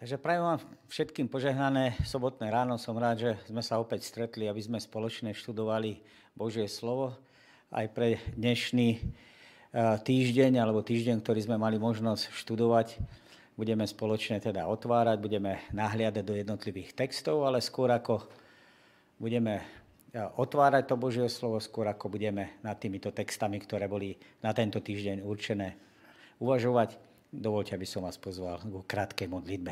Takže prajem vám všetkým požehnané sobotné ráno. Som rád, že sme sa opäť stretli, aby sme spoločne študovali Božie slovo. Aj pre dnešný e, týždeň, alebo týždeň, ktorý sme mali možnosť študovať, budeme spoločne teda otvárať, budeme nahliadať do jednotlivých textov, ale skôr ako budeme e, otvárať to Božie slovo, skôr ako budeme nad týmito textami, ktoré boli na tento týždeň určené, uvažovať Dovolte, aby som vás pozval k krátkej modlitbe.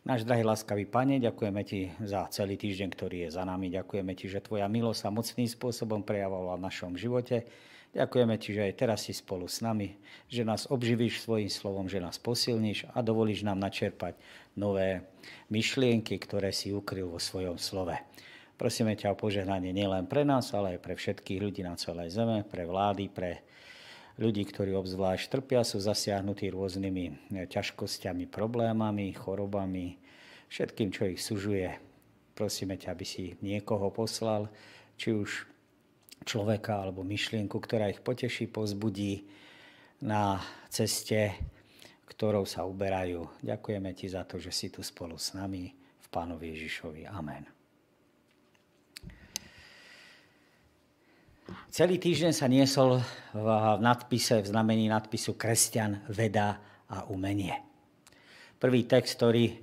Náš drahý láskavý Pane, ďakujeme Ti za celý týždeň, ktorý je za nami. Ďakujeme Ti, že Tvoja milosť sa mocným spôsobom prejavovala v našom živote. Ďakujeme Ti, že aj teraz si spolu s nami, že nás obživíš svojim slovom, že nás posilníš a dovolíš nám načerpať nové myšlienky, ktoré si ukryl vo svojom slove. Prosíme ťa o požehnanie nielen pre nás, ale aj pre všetkých ľudí na celej zeme, pre vlády, pre ľudí, ktorí obzvlášť trpia, sú zasiahnutí rôznymi eh, ťažkosťami, problémami, chorobami, všetkým, čo ich sužuje. Prosíme ťa, aby si niekoho poslal, či už človeka alebo myšlienku, ktorá ich poteší, pozbudí na ceste, ktorou sa uberajú. Ďakujeme ti za to, že si tu spolu s nami v Pánovi Ježišovi. Amen. Celý týždeň sa niesol v nadpise, v znamení nadpisu Kresťan, veda a umenie. Prvý text, ktorý e,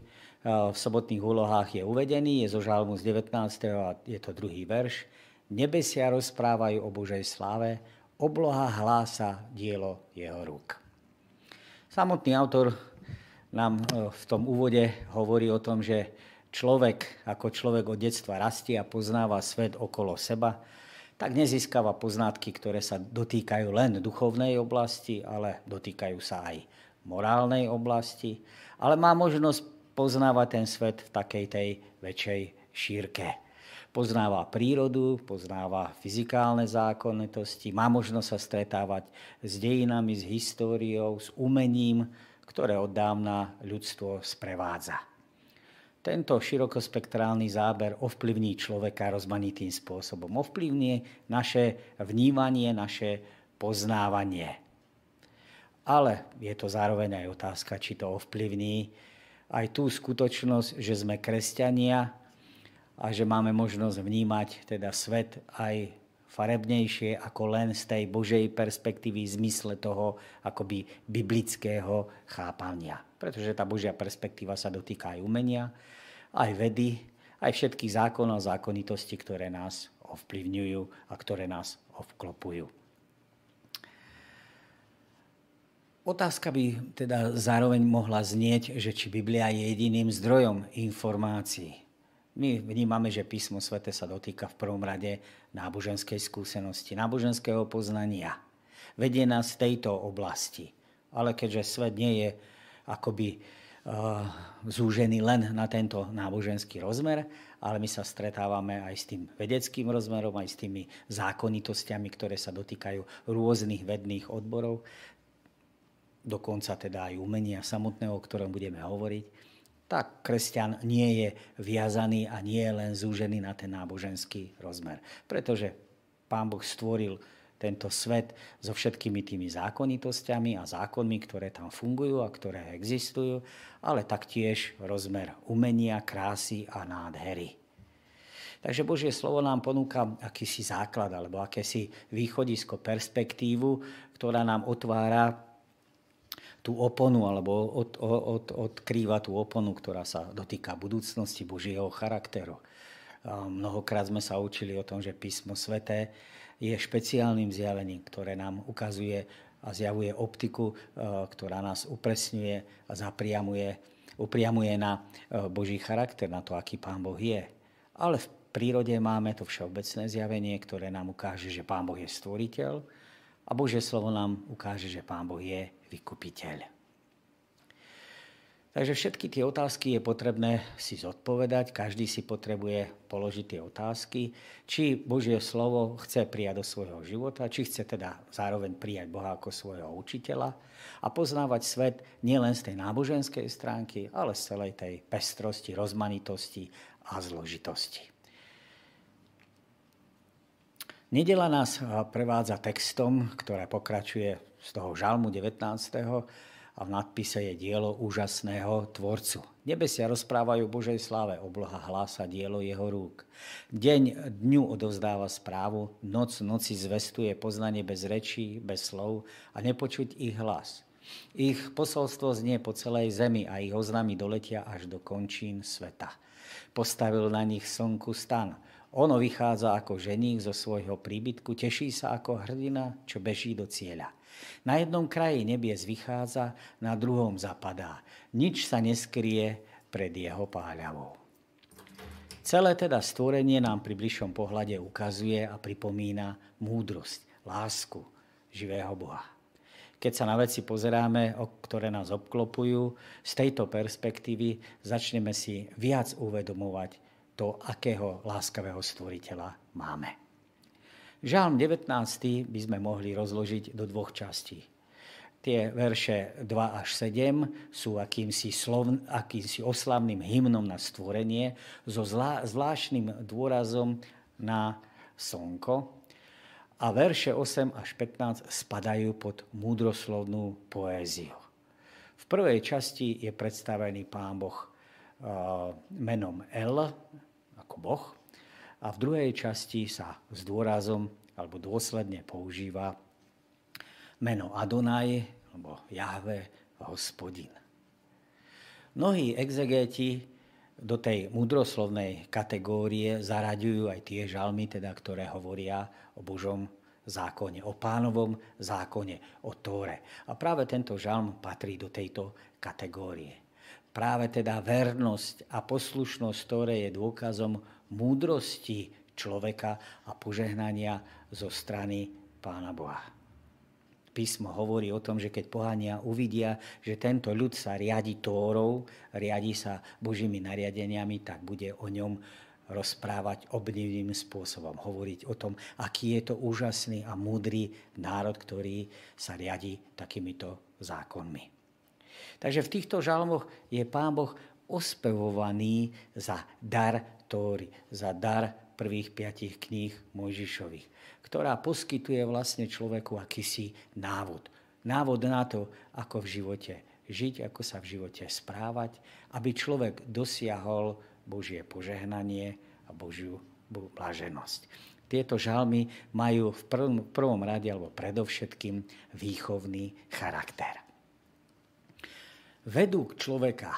v sobotných úlohách je uvedený, je zo Žalmu z 19. a je to druhý verš. Nebesia rozprávajú o Božej sláve, obloha hlása dielo jeho rúk. Samotný autor nám e, v tom úvode hovorí o tom, že človek ako človek od detstva rastie a poznáva svet okolo seba, tak nezískava poznatky, ktoré sa dotýkajú len duchovnej oblasti, ale dotýkajú sa aj morálnej oblasti, ale má možnosť poznávať ten svet v takej tej väčšej šírke. Poznáva prírodu, poznáva fyzikálne zákonitosti, má možnosť sa stretávať s dejinami, s históriou, s umením, ktoré od dávna ľudstvo sprevádza. Tento širokospektrálny záber ovplyvní človeka rozmanitým spôsobom. Ovplyvní naše vnímanie, naše poznávanie. Ale je to zároveň aj otázka, či to ovplyvní aj tú skutočnosť, že sme kresťania a že máme možnosť vnímať teda svet aj farebnejšie ako len z tej Božej perspektívy v zmysle toho akoby biblického chápania. Pretože tá Božia perspektíva sa dotýka aj umenia, aj vedy, aj všetkých zákonov a zákonitosti, ktoré nás ovplyvňujú a ktoré nás ovklopujú. Otázka by teda zároveň mohla znieť, že či Biblia je jediným zdrojom informácií. My vnímame, že písmo svete sa dotýka v prvom rade náboženskej skúsenosti, náboženského poznania. Vedie nás v tejto oblasti. Ale keďže svet nie je akoby zúžený len na tento náboženský rozmer, ale my sa stretávame aj s tým vedeckým rozmerom, aj s tými zákonitostiami, ktoré sa dotýkajú rôznych vedných odborov, dokonca teda aj umenia samotného, o ktorom budeme hovoriť, tak kresťan nie je viazaný a nie je len zúžený na ten náboženský rozmer. Pretože Pán Boh stvoril tento svet so všetkými tými zákonitosťami a zákonmi, ktoré tam fungujú a ktoré existujú, ale taktiež rozmer umenia, krásy a nádhery. Takže Božie slovo nám ponúka akýsi základ alebo akési východisko, perspektívu, ktorá nám otvára tú oponu alebo od, od, odkrýva tú oponu, ktorá sa dotýka budúcnosti Božieho charakteru. Mnohokrát sme sa učili o tom, že písmo sveté je špeciálnym zjavením, ktoré nám ukazuje a zjavuje optiku, e, ktorá nás upresňuje a zapriamuje, upriamuje na e, Boží charakter, na to, aký Pán Boh je. Ale v prírode máme to všeobecné zjavenie, ktoré nám ukáže, že Pán Boh je stvoriteľ a Božie slovo nám ukáže, že Pán Boh je vykupiteľ. Takže všetky tie otázky je potrebné si zodpovedať, každý si potrebuje položiť tie otázky, či Božie slovo chce prijať do svojho života, či chce teda zároveň prijať Boha ako svojho učiteľa a poznávať svet nielen z tej náboženskej stránky, ale z celej tej pestrosti, rozmanitosti a zložitosti. Nedela nás prevádza textom, ktoré pokračuje z toho žalmu 19 a v nadpise je dielo úžasného tvorcu. Nebesia rozprávajú Božej sláve, obloha hlása dielo jeho rúk. Deň dňu odovzdáva správu, noc noci zvestuje poznanie bez rečí, bez slov a nepočuť ich hlas. Ich posolstvo znie po celej zemi a ich oznámy doletia až do končín sveta. Postavil na nich slnku stan, ono vychádza ako ženík zo svojho príbytku, teší sa ako hrdina, čo beží do cieľa. Na jednom kraji nebies vychádza, na druhom zapadá. Nič sa neskrie pred jeho páľavou. Celé teda stvorenie nám pri bližšom pohľade ukazuje a pripomína múdrosť, lásku živého Boha. Keď sa na veci pozeráme, ktoré nás obklopujú, z tejto perspektívy začneme si viac uvedomovať to, akého láskavého stvoriteľa máme. Žálm 19. by sme mohli rozložiť do dvoch častí. Tie verše 2 až 7 sú akýmsi, slov, akýmsi oslavným hymnom na stvorenie so zvlá, zvláštnym dôrazom na slnko. A verše 8 až 15 spadajú pod múdroslovnú poéziu. V prvej časti je predstavený pán Boh menom El, ako Boh. A v druhej časti sa s dôrazom alebo dôsledne používa meno Adonaj, alebo Jahve, hospodin. Mnohí exegéti do tej múdroslovnej kategórie zaraďujú aj tie žalmy, teda, ktoré hovoria o Božom zákone, o pánovom zákone, o Tóre. A práve tento žalm patrí do tejto kategórie. Práve teda vernosť a poslušnosť, ktoré je dôkazom múdrosti človeka a požehnania zo strany Pána Boha. Písmo hovorí o tom, že keď pohania uvidia, že tento ľud sa riadi Tórou, riadi sa Božími nariadeniami, tak bude o ňom rozprávať obdivným spôsobom. Hovoriť o tom, aký je to úžasný a múdry národ, ktorý sa riadi takýmito zákonmi. Takže v týchto žalmoch je Pán Boh ospevovaný za dar Tóry, za dar prvých piatich kníh Mojžišových, ktorá poskytuje vlastne človeku akýsi návod. Návod na to, ako v živote žiť, ako sa v živote správať, aby človek dosiahol Božie požehnanie a Božiu blaženosť. Tieto žalmy majú v prvom, prvom rade alebo predovšetkým výchovný charakter vedú človeka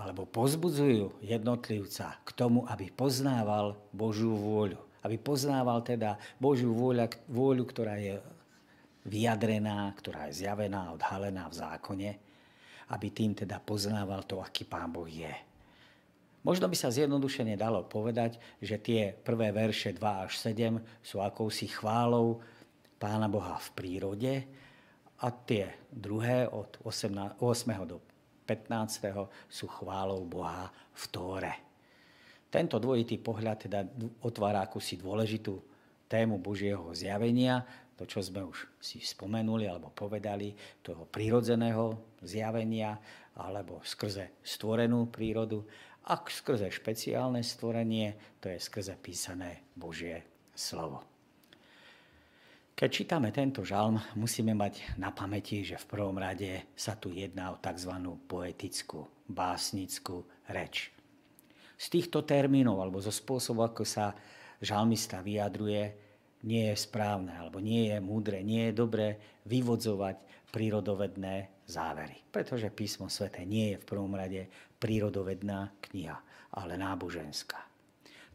alebo pozbudzujú jednotlivca k tomu, aby poznával Božiu vôľu. Aby poznával teda Božiu vôľu, vôľu, ktorá je vyjadrená, ktorá je zjavená, odhalená v zákone, aby tým teda poznával to, aký Pán Boh je. Možno by sa zjednodušene dalo povedať, že tie prvé verše 2 až 7 sú akousi chválou Pána Boha v prírode a tie druhé od 8. do 15. sú chválou Boha v Tóre. Tento dvojitý pohľad teda otvára akúsi dôležitú tému Božieho zjavenia, to, čo sme už si spomenuli alebo povedali, toho prírodzeného zjavenia, alebo skrze stvorenú prírodu, a skrze špeciálne stvorenie, to je skrze písané Božie slovo. Keď čítame tento žalm, musíme mať na pamäti, že v prvom rade sa tu jedná o tzv. poetickú, básnickú reč. Z týchto termínov alebo zo spôsobu, ako sa žalmista vyjadruje, nie je správne alebo nie je múdre, nie je dobré vyvodzovať prírodovedné závery. Pretože písmo svete nie je v prvom rade prírodovedná kniha, ale náboženská.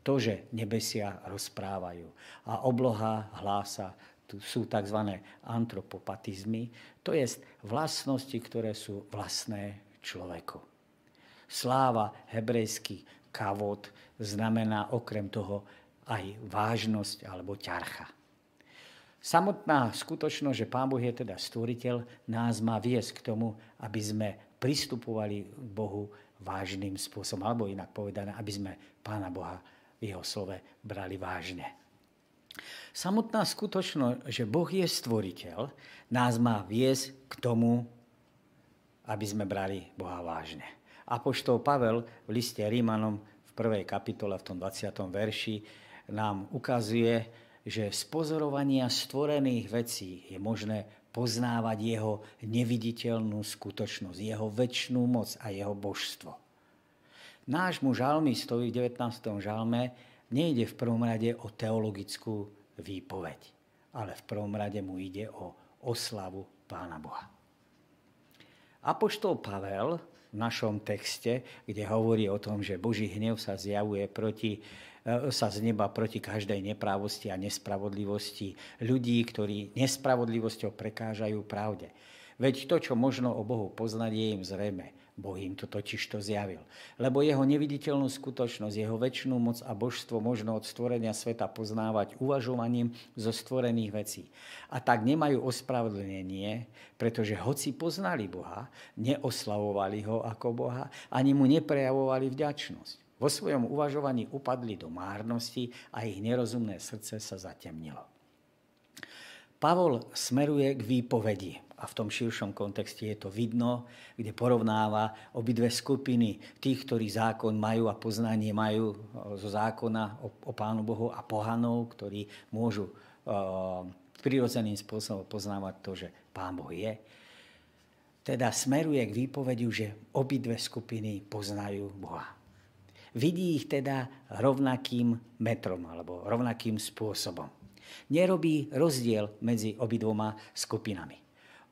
To, že nebesia rozprávajú a obloha hlása tu sú tzv. antropopatizmy, to je vlastnosti, ktoré sú vlastné človeku. Sláva, hebrejský kavod, znamená okrem toho aj vážnosť alebo ťarcha. Samotná skutočnosť, že Pán Boh je teda stvoriteľ, nás má viesť k tomu, aby sme pristupovali k Bohu vážnym spôsobom, alebo inak povedané, aby sme Pána Boha v jeho slove brali vážne. Samotná skutočnosť, že Boh je stvoriteľ, nás má viesť k tomu, aby sme brali Boha vážne. Apoštol Pavel v liste Rímanom v prvej kapitole, v tom 20. verši, nám ukazuje, že z pozorovania stvorených vecí je možné poznávať jeho neviditeľnú skutočnosť, jeho väčšnú moc a jeho božstvo. Nášmu žalmistovi v 19. žalme nejde v prvom rade o teologickú výpoveď, ale v prvom rade mu ide o oslavu Pána Boha. Apoštol Pavel v našom texte, kde hovorí o tom, že Boží hnev sa zjavuje proti, e, sa z neba proti každej neprávosti a nespravodlivosti ľudí, ktorí nespravodlivosťou prekážajú pravde. Veď to, čo možno o Bohu poznať, je im zrejme. Boh im to totiž to zjavil. Lebo jeho neviditeľnú skutočnosť, jeho väčšnú moc a božstvo možno od stvorenia sveta poznávať uvažovaním zo stvorených vecí. A tak nemajú ospravedlnenie, pretože hoci poznali Boha, neoslavovali ho ako Boha, ani mu neprejavovali vďačnosť. Vo svojom uvažovaní upadli do márnosti a ich nerozumné srdce sa zatemnilo. Pavol smeruje k výpovedi a v tom širšom kontexte je to vidno, kde porovnáva obidve skupiny tých, ktorí zákon majú a poznanie majú zo zákona o, o Pánu Bohu a pohanov, ktorí môžu uh, prirodzeným spôsobom poznávať to, že Pán Boh je. Teda smeruje k výpovediu, že obidve skupiny poznajú Boha. Vidí ich teda rovnakým metrom alebo rovnakým spôsobom. Nerobí rozdiel medzi obidvoma skupinami.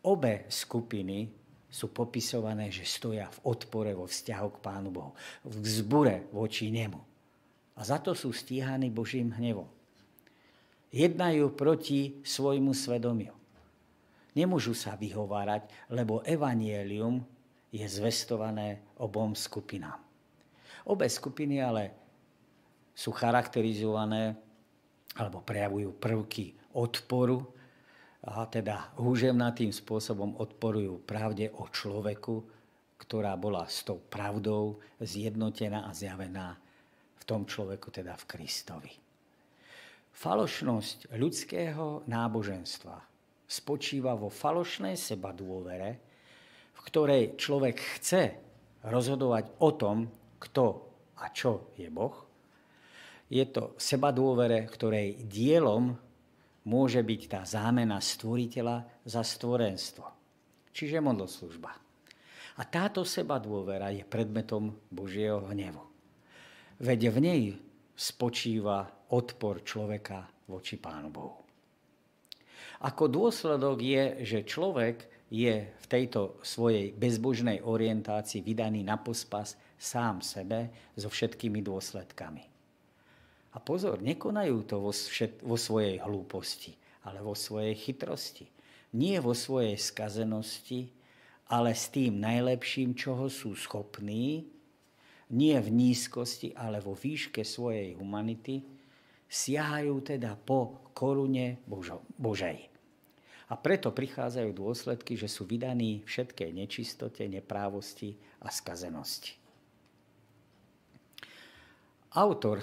Obe skupiny sú popisované, že stoja v odpore vo vzťahu k Pánu Bohu, v vzbure voči Nemu. A za to sú stíhaní Božím hnevom. Jednajú proti svojmu svedomiu. Nemôžu sa vyhovárať, lebo evanielium je zvestované obom skupinám. Obe skupiny ale sú charakterizované alebo prejavujú prvky odporu a teda húževnatým spôsobom odporujú pravde o človeku, ktorá bola s tou pravdou zjednotená a zjavená v tom človeku, teda v Kristovi. Falošnosť ľudského náboženstva spočíva vo falošnej seba dôvere, v ktorej človek chce rozhodovať o tom, kto a čo je Boh. Je to seba dôvere, ktorej dielom môže byť tá zámena stvoriteľa za stvorenstvo. Čiže modloslužba. A táto seba dôvera je predmetom Božieho hnevu. Veď v nej spočíva odpor človeka voči Pánu Bohu. Ako dôsledok je, že človek je v tejto svojej bezbožnej orientácii vydaný na pospas sám sebe so všetkými dôsledkami. A pozor, nekonajú to vo, všet, vo svojej hlúposti, ale vo svojej chytrosti. Nie vo svojej skazenosti, ale s tým najlepším, čoho sú schopní, nie v nízkosti, ale vo výške svojej humanity, siahajú teda po korune Božo, Božej. A preto prichádzajú dôsledky, že sú vydaní všetkej nečistote, neprávosti a skazenosti. Autor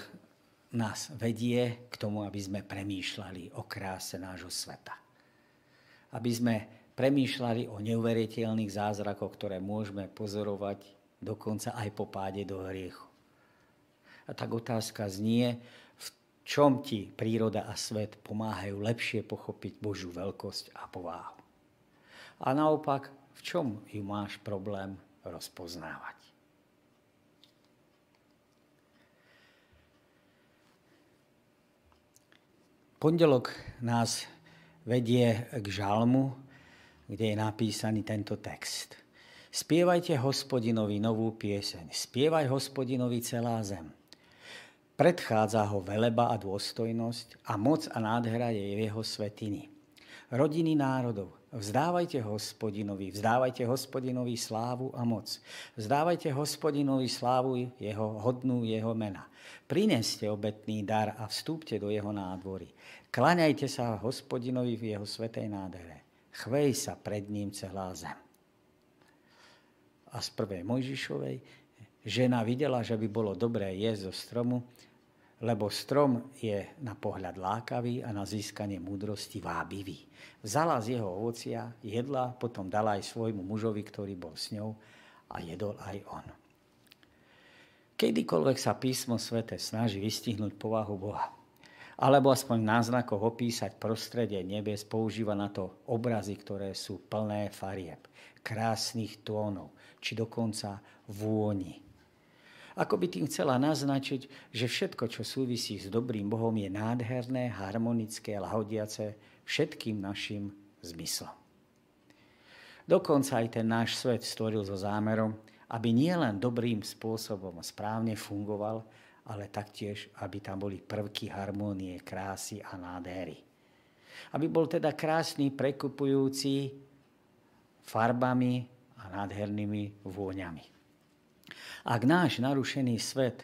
nás vedie k tomu, aby sme premýšľali o kráse nášho sveta. Aby sme premýšľali o neuveriteľných zázrakoch, ktoré môžeme pozorovať dokonca aj po páde do hriechu. A tak otázka znie, v čom ti príroda a svet pomáhajú lepšie pochopiť Božiu veľkosť a pováhu. A naopak, v čom ju máš problém rozpoznávať. Pondelok nás vedie k žalmu, kde je napísaný tento text. Spievajte hospodinovi novú pieseň, spievaj hospodinovi celá zem. Predchádza ho veleba a dôstojnosť a moc a nádhera je v jeho svetiny. Rodiny národov, Vzdávajte hospodinovi, vzdávajte hospodinovi slávu a moc. Vzdávajte hospodinovi slávu jeho, hodnú jeho mena. Prineste obetný dar a vstúpte do jeho nádvory. Klaňajte sa hospodinovi v jeho svetej nádhere. Chvej sa pred ním celá zem. A z prvej Mojžišovej žena videla, že by bolo dobré jesť zo stromu, lebo strom je na pohľad lákavý a na získanie múdrosti vábivý. Vzala z jeho ovocia, jedla, potom dala aj svojmu mužovi, ktorý bol s ňou a jedol aj on. Kedykoľvek sa písmo svete snaží vystihnúť povahu Boha alebo aspoň v opísať prostredie nebies, používa na to obrazy, ktoré sú plné farieb, krásnych tónov, či dokonca vôni. Ako by tým chcela naznačiť, že všetko, čo súvisí s dobrým Bohom, je nádherné, harmonické, lahodiace všetkým našim zmyslom. Dokonca aj ten náš svet stvoril so zámerom, aby nielen dobrým spôsobom správne fungoval, ale taktiež, aby tam boli prvky harmónie, krásy a nádhery. Aby bol teda krásny, prekupujúci farbami a nádhernými vôňami. Ak náš narušený svet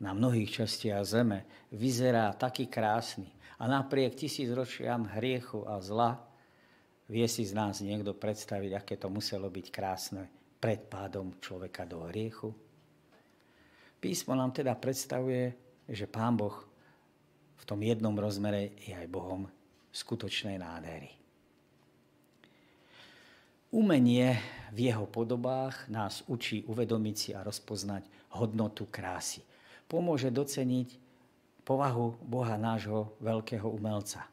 na mnohých častiach zeme vyzerá taký krásny a napriek tisícročiam hriechu a zla, vie si z nás niekto predstaviť, aké to muselo byť krásne pred pádom človeka do hriechu? Písmo nám teda predstavuje, že Pán Boh v tom jednom rozmere je aj Bohom skutočnej nádhery. Umenie v jeho podobách nás učí uvedomiť si a rozpoznať hodnotu krásy. Pomôže doceniť povahu Boha nášho veľkého umelca.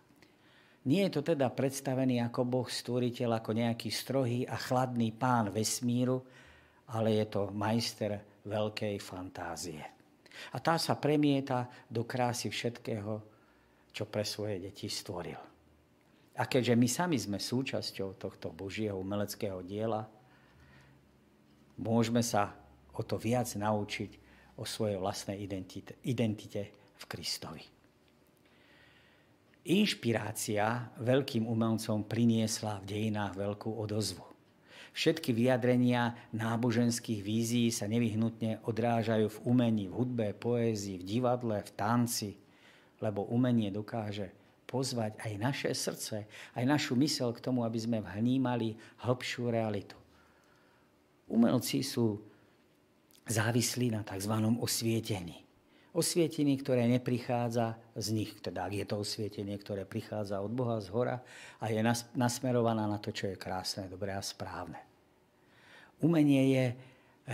Nie je to teda predstavený ako Boh stvoriteľ, ako nejaký strohý a chladný pán vesmíru, ale je to majster veľkej fantázie. A tá sa premieta do krásy všetkého, čo pre svoje deti stvoril. A keďže my sami sme súčasťou tohto Božieho umeleckého diela, môžeme sa o to viac naučiť o svojej vlastnej identite, identite v Kristovi. Inšpirácia veľkým umelcom priniesla v dejinách veľkú odozvu. Všetky vyjadrenia náboženských vízií sa nevyhnutne odrážajú v umení, v hudbe, poézii, v divadle, v tanci, lebo umenie dokáže pozvať aj naše srdce, aj našu mysel k tomu, aby sme vnímali hĺbšiu realitu. Umelci sú závislí na tzv. osvietení. Osvietenie, ktoré neprichádza z nich, teda je to osvietenie, ktoré prichádza od Boha z hora a je nasmerovaná na to, čo je krásne, dobré a správne. Umenie je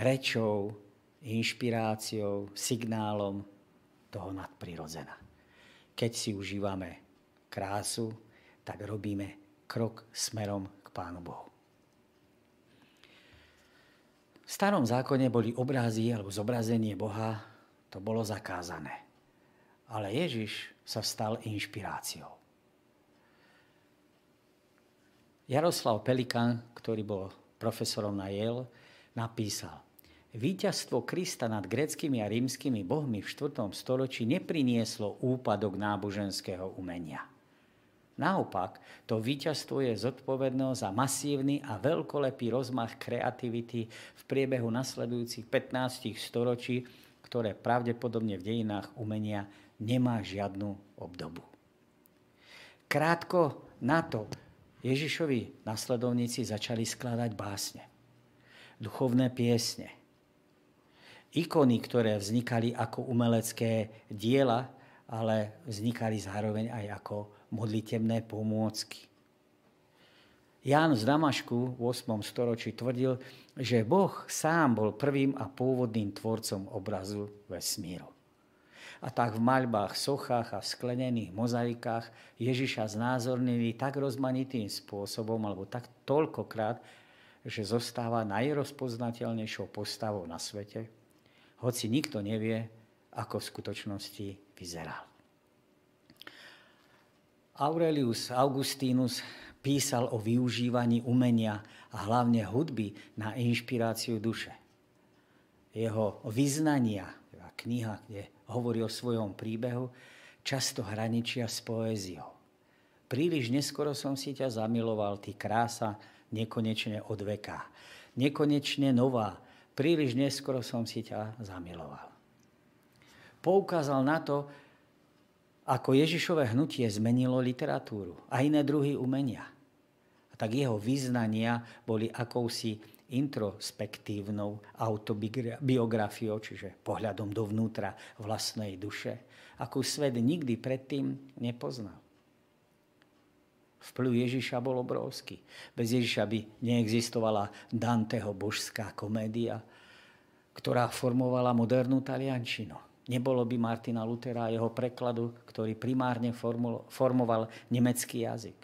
rečou, inšpiráciou, signálom toho nadprirodzena. Keď si užívame krásu, tak robíme krok smerom k Pánu Bohu. V starom zákone boli obrazy alebo zobrazenie Boha, to bolo zakázané. Ale Ježiš sa stal inšpiráciou. Jaroslav Pelikan, ktorý bol profesorom na Yale, napísal, Výťazstvo Krista nad greckými a rímskymi bohmi v 4. storočí neprinieslo úpadok náboženského umenia. Naopak, to víťazstvo je zodpovedné za masívny a veľkolepý rozmach kreativity v priebehu nasledujúcich 15 storočí, ktoré pravdepodobne v dejinách umenia nemá žiadnu obdobu. Krátko na to, Ježišovi nasledovníci začali skladať básne, duchovné piesne, ikony, ktoré vznikali ako umelecké diela, ale vznikali zároveň aj ako modlitebné pomôcky. Ján z Damašku v 8. storočí tvrdil, že Boh sám bol prvým a pôvodným tvorcom obrazu vesmíru. A tak v maľbách, sochách a v sklenených mozaikách Ježiša znázornili tak rozmanitým spôsobom, alebo tak toľkokrát, že zostáva najrozpoznateľnejšou postavou na svete, hoci nikto nevie, ako v skutočnosti vyzeral. Aurelius Augustinus písal o využívaní umenia a hlavne hudby na inšpiráciu duše. Jeho vyznania, teda kniha, kde hovorí o svojom príbehu, často hraničia s poéziou. Príliš neskoro som si ťa zamiloval, ty krása, nekonečne od veka. Nekonečne nová, príliš neskoro som si ťa zamiloval. Poukázal na to, ako Ježišové hnutie zmenilo literatúru a iné druhy umenia. Tak jeho význania boli akousi introspektívnou autobiografiou, čiže pohľadom dovnútra vlastnej duše, akú svet nikdy predtým nepoznal. Vplyv Ježiša bol obrovský. Bez Ježiša by neexistovala Danteho božská komédia, ktorá formovala modernú taliančinu. Nebolo by Martina Lutera a jeho prekladu, ktorý primárne formoval nemecký jazyk.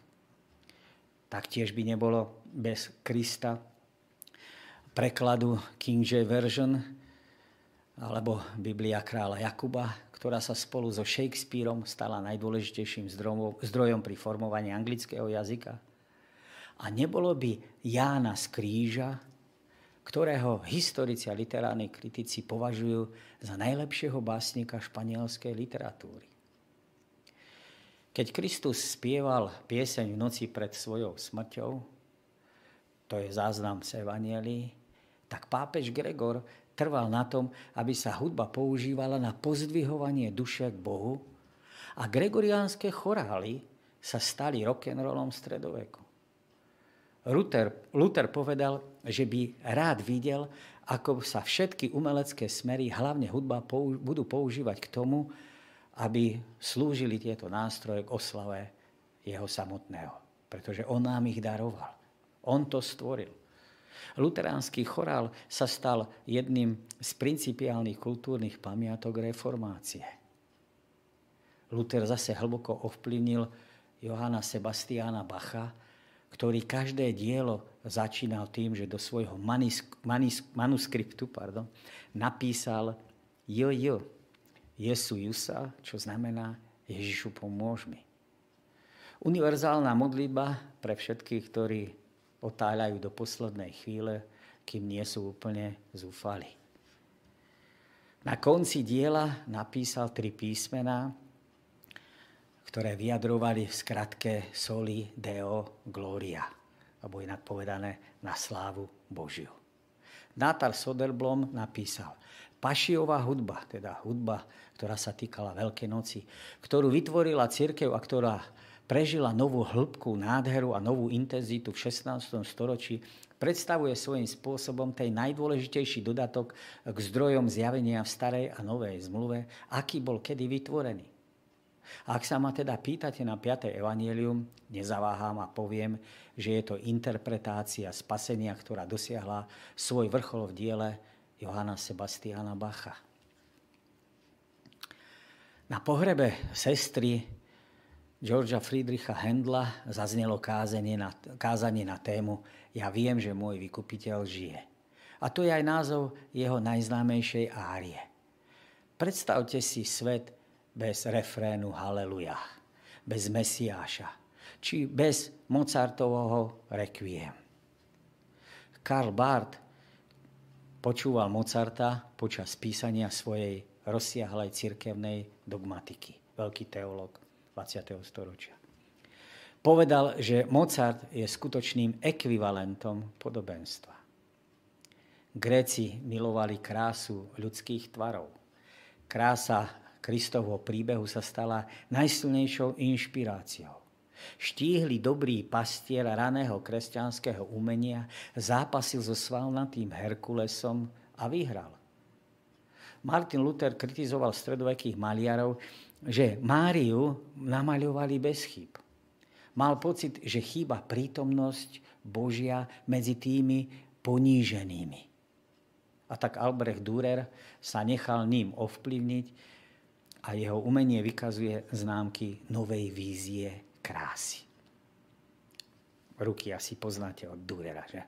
Taktiež by nebolo bez Krista prekladu King James Version alebo Biblia kráľa Jakuba, ktorá sa spolu so Shakespeareom stala najdôležitejším zdrojom pri formovaní anglického jazyka. A nebolo by Jána z kríža, ktorého historici a literárni kritici považujú za najlepšieho básnika španielskej literatúry. Keď Kristus spieval pieseň v noci pred svojou smrťou, to je záznam z Evangelii, tak pápež Gregor trval na tom, aby sa hudba používala na pozdvihovanie duše k Bohu a gregoriánske chorály sa stali rock'n'rollom stredoveku. Luther, Luther povedal, že by rád videl, ako sa všetky umelecké smery, hlavne hudba, budú používať k tomu, aby slúžili tieto nástroje k oslave jeho samotného. Pretože on nám ich daroval. On to stvoril. Luteránsky chorál sa stal jedným z principiálnych kultúrnych pamiatok reformácie. Luther zase hlboko ovplyvnil Johana Sebastiana Bacha, ktorý každé dielo začínal tým, že do svojho manisk, manisk, manuskriptu pardon, napísal jo, Jesu Jusa, čo znamená Ježišu pomôž mi. Univerzálna modlitba pre všetkých, ktorí otáľajú do poslednej chvíle, kým nie sú úplne zúfali. Na konci diela napísal tri písmená, ktoré vyjadrovali v skratke soli deo gloria, alebo inak povedané na slávu Božiu. Nátar Soderblom napísal Pašiová hudba, teda hudba, ktorá sa týkala Veľkej noci, ktorú vytvorila církev a ktorá prežila novú hĺbku, nádheru a novú intenzitu v 16. storočí, predstavuje svojím spôsobom ten najdôležitejší dodatok k zdrojom zjavenia v starej a novej zmluve, aký bol kedy vytvorený. Ak sa ma teda pýtate na 5. evanielium, nezaváham a poviem, že je to interpretácia spasenia, ktorá dosiahla svoj vrchol v diele Johana Sebastiana Bacha. Na pohrebe sestry Georgia Friedricha Hendla zaznelo kázanie na, kázanie na tému Ja viem, že môj vykupiteľ žije. A to je aj názov jeho najznámejšej árie. Predstavte si svet, bez refrénu Haleluja, bez Mesiáša, či bez Mozartovho Requiem. Karl Barth počúval Mozarta počas písania svojej rozsiahlej cirkevnej dogmatiky. Veľký teológ 20. storočia. Povedal, že Mozart je skutočným ekvivalentom podobenstva. Gréci milovali krásu ľudských tvarov. Krása Kristovho príbehu sa stala najsilnejšou inšpiráciou. Štíhly dobrý pastier raného kresťanského umenia zápasil so svalnatým Herkulesom a vyhral. Martin Luther kritizoval stredovekých maliarov, že Máriu namaľovali bez chyb. Mal pocit, že chýba prítomnosť Božia medzi tými poníženými. A tak Albrecht Dürer sa nechal ním ovplyvniť a jeho umenie vykazuje známky novej vízie krásy. Ruky asi poznáte od Durera, že?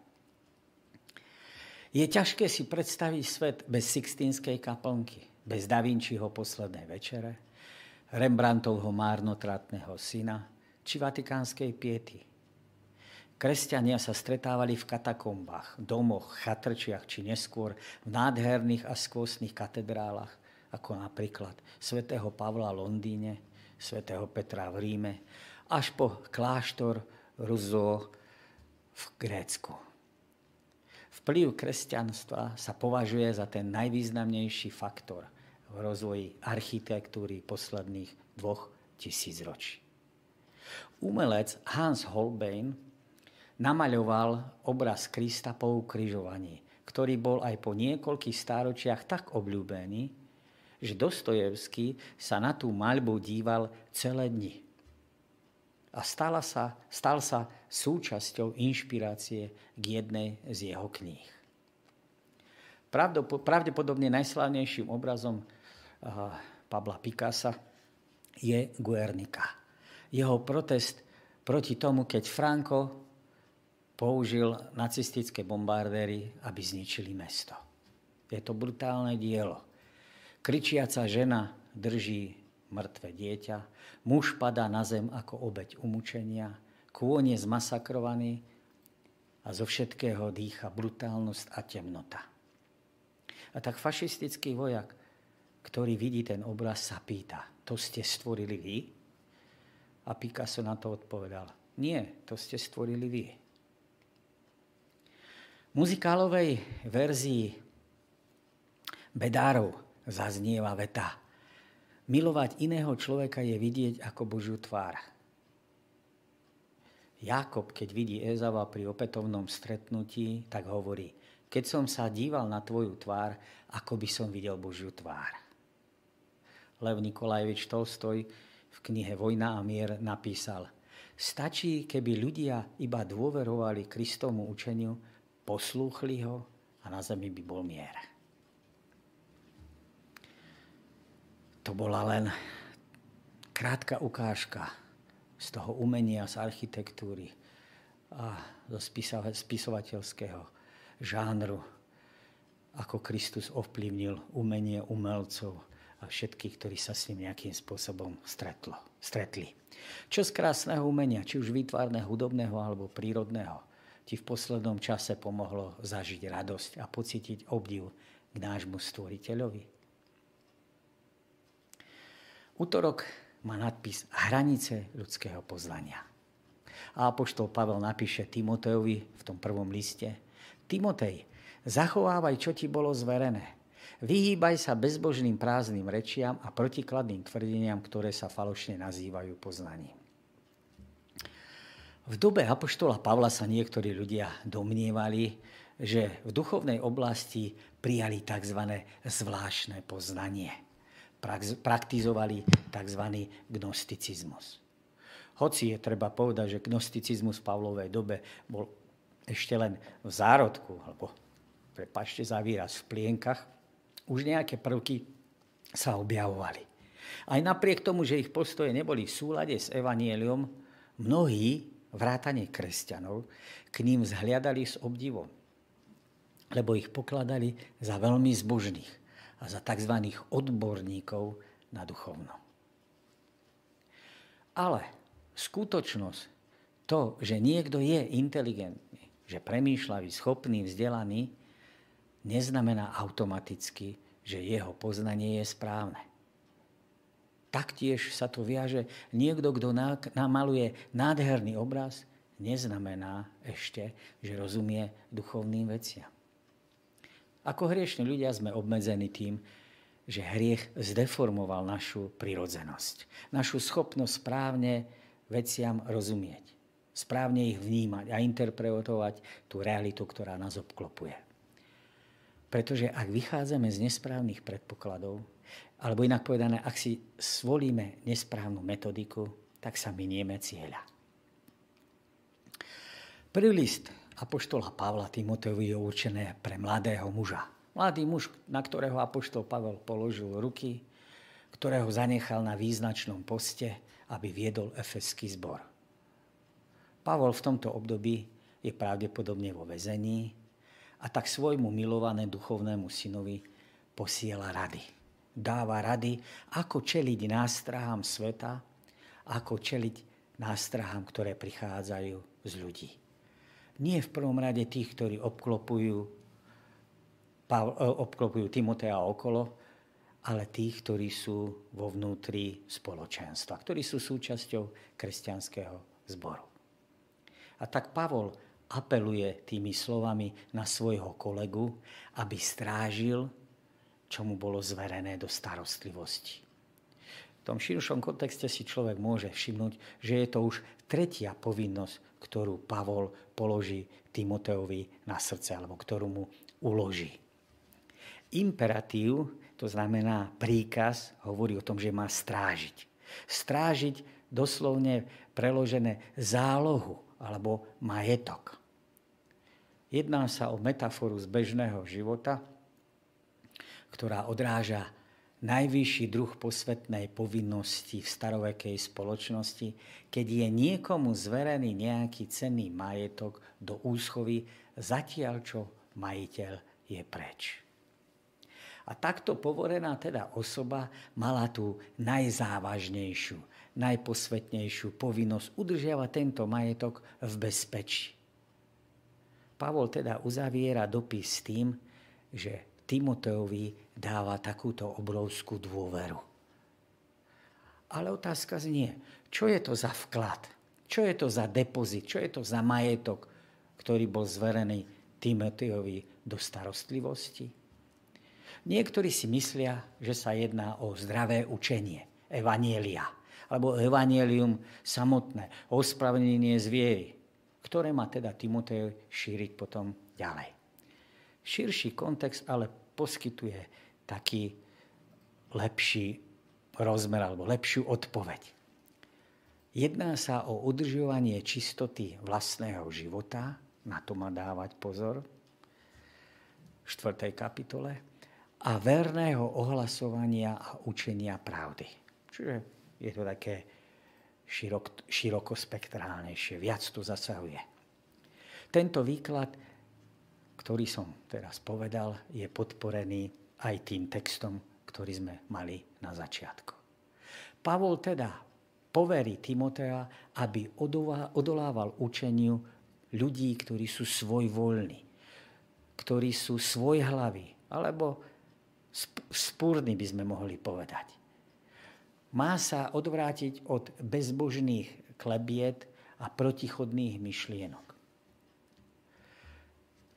Je ťažké si predstaviť svet bez Sixtínskej kaplnky, bez Da Vinciho poslednej večere, Rembrandtovho márnotratného syna, či vatikánskej piety. Kresťania sa stretávali v katakombách, domoch, chatrčiach či neskôr v nádherných a skvostných katedrálach, ako napríklad svätého Pavla v Londýne, svätého Petra v Ríme, až po kláštor Ruzo v Grécku. Vplyv kresťanstva sa považuje za ten najvýznamnejší faktor v rozvoji architektúry posledných dvoch tisíc ročí. Umelec Hans Holbein namaľoval obraz Krista po ukrižovaní, ktorý bol aj po niekoľkých stáročiach tak obľúbený, že Dostojevský sa na tú maľbu díval celé dni. A stala sa, stal sa súčasťou inšpirácie k jednej z jeho kníh. Pravdepodobne najslavnejším obrazom Pabla Picasa je Guernica. Jeho protest proti tomu, keď Franco použil nacistické bombardéry, aby zničili mesto. Je to brutálne dielo. Kričiaca žena drží mŕtve dieťa, muž padá na zem ako obeď umúčenia, kôň je zmasakrovaný a zo všetkého dýcha brutálnosť a temnota. A tak fašistický vojak, ktorý vidí ten obraz, sa pýta, to ste stvorili vy? A Picasso na to odpovedal, nie, to ste stvorili vy. V muzikálovej verzii Bedárov zaznieva veta. Milovať iného človeka je vidieť ako Božiu tvár. Jakob, keď vidí Ezava pri opätovnom stretnutí, tak hovorí, keď som sa díval na tvoju tvár, ako by som videl Božiu tvár. Lev Nikolajevič Tolstoj v knihe Vojna a mier napísal Stačí, keby ľudia iba dôverovali Kristovmu učeniu, poslúchli ho a na zemi by bol mier. To bola len krátka ukážka z toho umenia, z architektúry a zo spisovateľského žánru, ako Kristus ovplyvnil umenie umelcov a všetkých, ktorí sa s ním nejakým spôsobom stretlo, stretli. Čo z krásneho umenia, či už výtvarného, hudobného alebo prírodného, ti v poslednom čase pomohlo zažiť radosť a pocítiť obdiv k nášmu stvoriteľovi? Útorok má nadpis Hranice ľudského poznania. A apoštol Pavel napíše Timotejovi v tom prvom liste Timotej, zachovávaj, čo ti bolo zverené. Vyhýbaj sa bezbožným prázdnym rečiam a protikladným tvrdeniam, ktoré sa falošne nazývajú poznaním. V dobe apoštola Pavla sa niektorí ľudia domnievali, že v duchovnej oblasti prijali tzv. zvláštne poznanie praktizovali tzv. gnosticizmus. Hoci je treba povedať, že gnosticizmus v Pavlovej dobe bol ešte len v zárodku, alebo prepašte za výraz, v plienkach, už nejaké prvky sa objavovali. Aj napriek tomu, že ich postoje neboli v súlade s evanieliom, mnohí, vrátane kresťanov, k ním zhliadali s obdivom, lebo ich pokladali za veľmi zbožných a za tzv. odborníkov na duchovno. Ale skutočnosť, to, že niekto je inteligentný, že premýšľavý, schopný, vzdelaný, neznamená automaticky, že jeho poznanie je správne. Taktiež sa to viaže, niekto, kto namaluje nádherný obraz, neznamená ešte, že rozumie duchovným veciam. Ako hriešni ľudia sme obmedzení tým, že hriech zdeformoval našu prirodzenosť. Našu schopnosť správne veciam rozumieť. Správne ich vnímať a interpretovať tú realitu, ktorá nás obklopuje. Pretože ak vychádzame z nesprávnych predpokladov, alebo inak povedané, ak si svolíme nesprávnu metodiku, tak sa minieme cieľa. Prvý list Apoštola Pavla Timoteovi je určené pre mladého muža. Mladý muž, na ktorého Apoštol Pavel položil ruky, ktorého zanechal na význačnom poste, aby viedol efeský zbor. Pavol v tomto období je pravdepodobne vo väzení a tak svojmu milované duchovnému synovi posiela rady. Dáva rady, ako čeliť nástrahám sveta, ako čeliť nástrahám, ktoré prichádzajú z ľudí nie v prvom rade tých, ktorí obklopujú, e, obklopujú Timotea okolo, ale tých, ktorí sú vo vnútri spoločenstva, ktorí sú súčasťou kresťanského zboru. A tak Pavol apeluje tými slovami na svojho kolegu, aby strážil, čo mu bolo zverené do starostlivosti. V tom širšom kontexte si človek môže všimnúť, že je to už tretia povinnosť, ktorú Pavol položí Timoteovi na srdce, alebo ktorú mu uloží. Imperatív, to znamená príkaz, hovorí o tom, že má strážiť. Strážiť doslovne preložené zálohu alebo majetok. Jedná sa o metaforu z bežného života, ktorá odráža najvyšší druh posvetnej povinnosti v starovekej spoločnosti, keď je niekomu zverený nejaký cenný majetok do úschovy, zatiaľ čo majiteľ je preč. A takto povorená teda osoba mala tú najzávažnejšiu, najposvetnejšiu povinnosť udržiavať tento majetok v bezpečí. Pavol teda uzaviera dopis tým, že Timoteovi dáva takúto obrovskú dôveru. Ale otázka znie, čo je to za vklad? Čo je to za depozit? Čo je to za majetok, ktorý bol zverený Timoteovi do starostlivosti? Niektorí si myslia, že sa jedná o zdravé učenie, evanielia, alebo evanielium samotné, ospravedlnenie z viery, ktoré má teda Timotej šíriť potom ďalej. Širší kontext ale poskytuje taký lepší rozmer alebo lepšiu odpoveď. Jedná sa o udržovanie čistoty vlastného života, na to má dávať pozor, v 4. kapitole, a verného ohlasovania a učenia pravdy. Čiže je to také širok, širokospektrálnejšie, viac to zasahuje. Tento výklad, ktorý som teraz povedal, je podporený aj tým textom, ktorý sme mali na začiatku. Pavol teda poverí Timotea, aby odolával učeniu ľudí, ktorí sú svojvoľní, ktorí sú svojhlaví, alebo spúrny by sme mohli povedať. Má sa odvrátiť od bezbožných klebiet a protichodných myšlienok.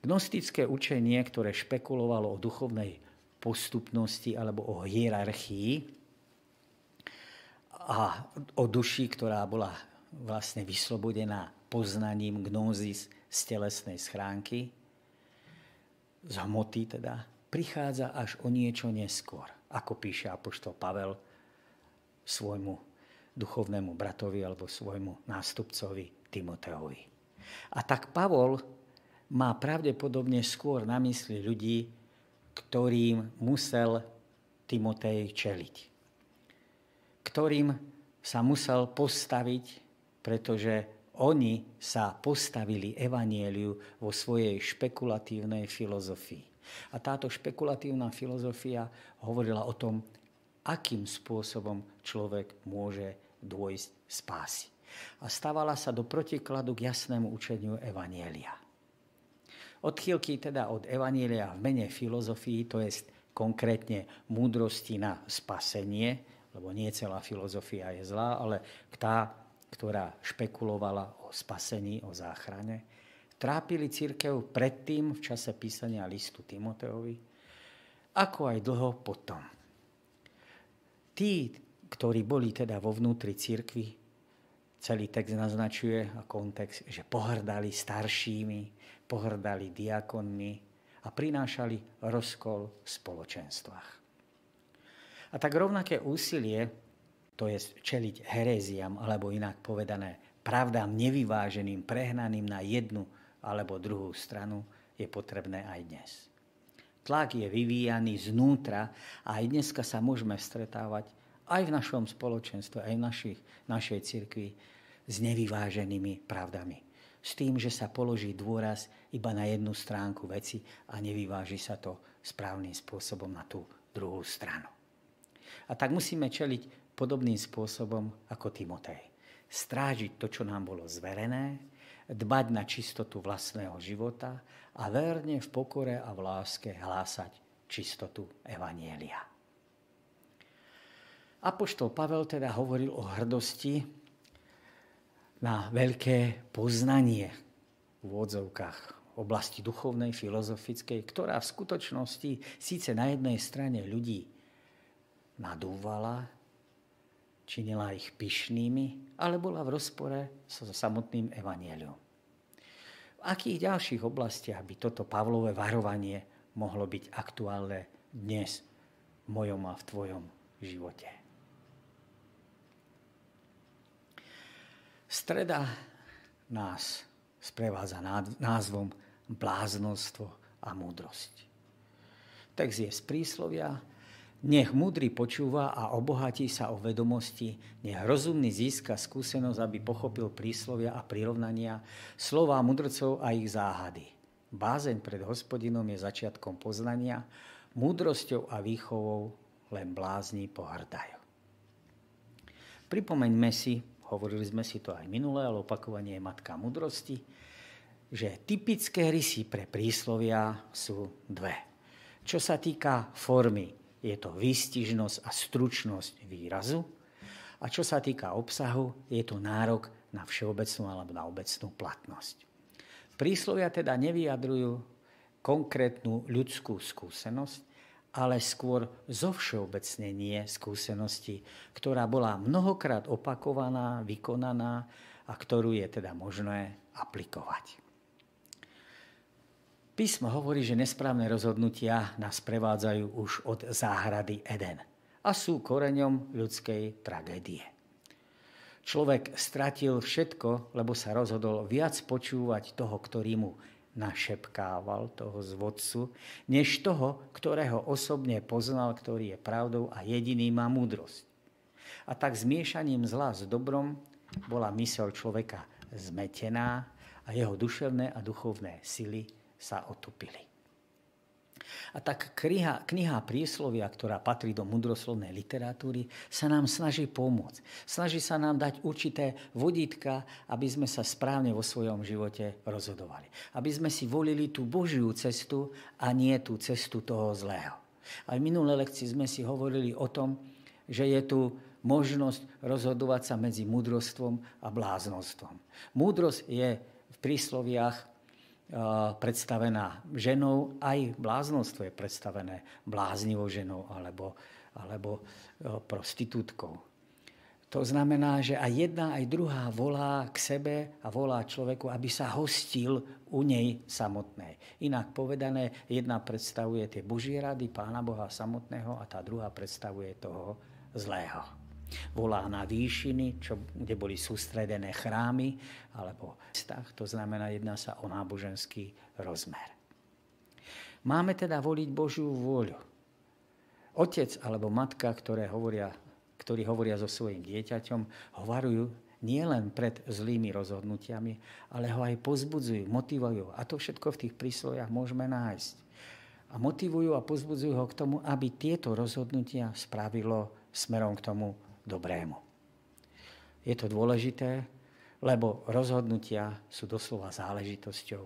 Gnostické učenie, ktoré špekulovalo o duchovnej postupnosti alebo o hierarchii a o duši, ktorá bola vlastne vyslobodená poznaním gnózis z telesnej schránky, z hmoty teda, prichádza až o niečo neskôr, ako píše apoštol Pavel svojmu duchovnému bratovi alebo svojmu nástupcovi Timoteovi. A tak Pavol má pravdepodobne skôr na mysli ľudí, ktorým musel Timotej čeliť. Ktorým sa musel postaviť, pretože oni sa postavili evanieliu vo svojej špekulatívnej filozofii. A táto špekulatívna filozofia hovorila o tom, akým spôsobom človek môže dôjsť spásy. A stávala sa do protikladu k jasnému učeniu Evanielia. Odchýlky teda od Evanielia v mene filozofii, to je konkrétne múdrosti na spasenie, lebo nie celá filozofia je zlá, ale tá, ktorá špekulovala o spasení, o záchrane, trápili církev predtým v čase písania listu Timoteovi, ako aj dlho potom. Tí, ktorí boli teda vo vnútri církvy, celý text naznačuje a kontext, že pohrdali staršími, pohrdali diakonmi a prinášali rozkol v spoločenstvách. A tak rovnaké úsilie, to je čeliť heréziam, alebo inak povedané, pravdám nevyváženým, prehnaným na jednu alebo druhú stranu je potrebné aj dnes. Tlak je vyvíjaný znútra a aj dneska sa môžeme stretávať aj v našom spoločenstve, aj v našich, našej cirkvi s nevyváženými pravdami. S tým, že sa položí dôraz iba na jednu stránku veci a nevyváži sa to správnym spôsobom na tú druhú stranu. A tak musíme čeliť podobným spôsobom ako Timotej. Strážiť to, čo nám bolo zverené, dbať na čistotu vlastného života a verne v pokore a v láske hlásať čistotu Evanielia. Apoštol Pavel teda hovoril o hrdosti na veľké poznanie v úvodzovkách oblasti duchovnej, filozofickej, ktorá v skutočnosti síce na jednej strane ľudí nadúvala, činila ich pyšnými, ale bola v rozpore so samotným evanieliom. V akých ďalších oblastiach by toto Pavlové varovanie mohlo byť aktuálne dnes v mojom a v tvojom živote? Streda nás sprevádza názvom bláznostvo a múdrosť. Text je z príslovia, Nech múdry počúva a obohatí sa o vedomosti, nech rozumný získa skúsenosť, aby pochopil príslovia a prirovnania, slová mudrcov a ich záhady. Bázeň pred hospodinom je začiatkom poznania, múdrosťou a výchovou len blázni pohrdajú. Pripomeňme si, hovorili sme si to aj minulé, ale opakovanie je matka múdrosti, že typické rysy pre príslovia sú dve. Čo sa týka formy, je to výstižnosť a stručnosť výrazu. A čo sa týka obsahu, je to nárok na všeobecnú alebo na obecnú platnosť. Príslovia teda nevyjadrujú konkrétnu ľudskú skúsenosť, ale skôr zovšeobecnenie skúsenosti, ktorá bola mnohokrát opakovaná, vykonaná a ktorú je teda možné aplikovať. Písmo hovorí, že nesprávne rozhodnutia nás prevádzajú už od záhrady Eden a sú koreňom ľudskej tragédie. Človek stratil všetko, lebo sa rozhodol viac počúvať toho, ktorý mu našepkával, toho zvodcu, než toho, ktorého osobne poznal, ktorý je pravdou a jediný má múdrosť. A tak zmiešaním zla s dobrom bola mysel človeka zmetená a jeho duševné a duchovné sily sa otupili. A tak kniha, kniha príslovia, ktorá patrí do mudroslovnej literatúry, sa nám snaží pomôcť. Snaží sa nám dať určité vodítka, aby sme sa správne vo svojom živote rozhodovali. Aby sme si volili tú Božiu cestu a nie tú cestu toho zlého. Aj v minulé lekcii sme si hovorili o tom, že je tu možnosť rozhodovať sa medzi múdrostvom a bláznostvom. Múdrosť je v prísloviach predstavená ženou, aj bláznostvo je predstavené bláznivou ženou alebo, alebo prostitútkou. To znamená, že aj jedna, aj druhá volá k sebe a volá človeku, aby sa hostil u nej samotnej. Inak povedané, jedna predstavuje tie Božie rady Pána Boha samotného a tá druhá predstavuje toho zlého. Volá na výšiny, čo, kde boli sústredené chrámy alebo mestách. To znamená, jedná sa o náboženský rozmer. Máme teda voliť Božiu vôľu. Otec alebo matka, ktoré hovoria, ktorí hovoria so svojim dieťaťom, hovarujú nielen pred zlými rozhodnutiami, ale ho aj pozbudzujú, motivujú. A to všetko v tých prísloviach môžeme nájsť. A motivujú a pozbudzujú ho k tomu, aby tieto rozhodnutia spravilo smerom k tomu dobrému. Je to dôležité, lebo rozhodnutia sú doslova záležitosťou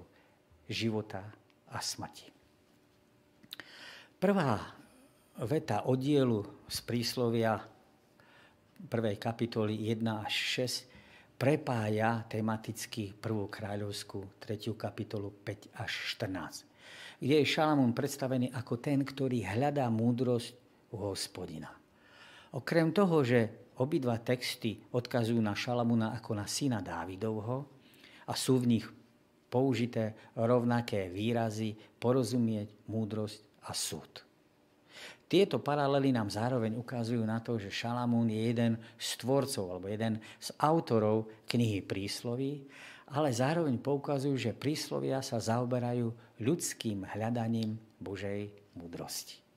života a smrti. Prvá veta oddielu z príslovia prvej kapitoly 1 až 6 prepája tematicky prvú kráľovskú, tretiu kapitolu 5 až 14, kde je Šalamún predstavený ako ten, ktorý hľadá múdrosť u hospodina. Okrem toho, že obidva texty odkazujú na Šalamuna ako na syna Dávidovho a sú v nich použité rovnaké výrazy porozumieť, múdrosť a súd. Tieto paralely nám zároveň ukazujú na to, že Šalamún je jeden z tvorcov alebo jeden z autorov knihy prísloví, ale zároveň poukazujú, že príslovia sa zaoberajú ľudským hľadaním Božej múdrosti.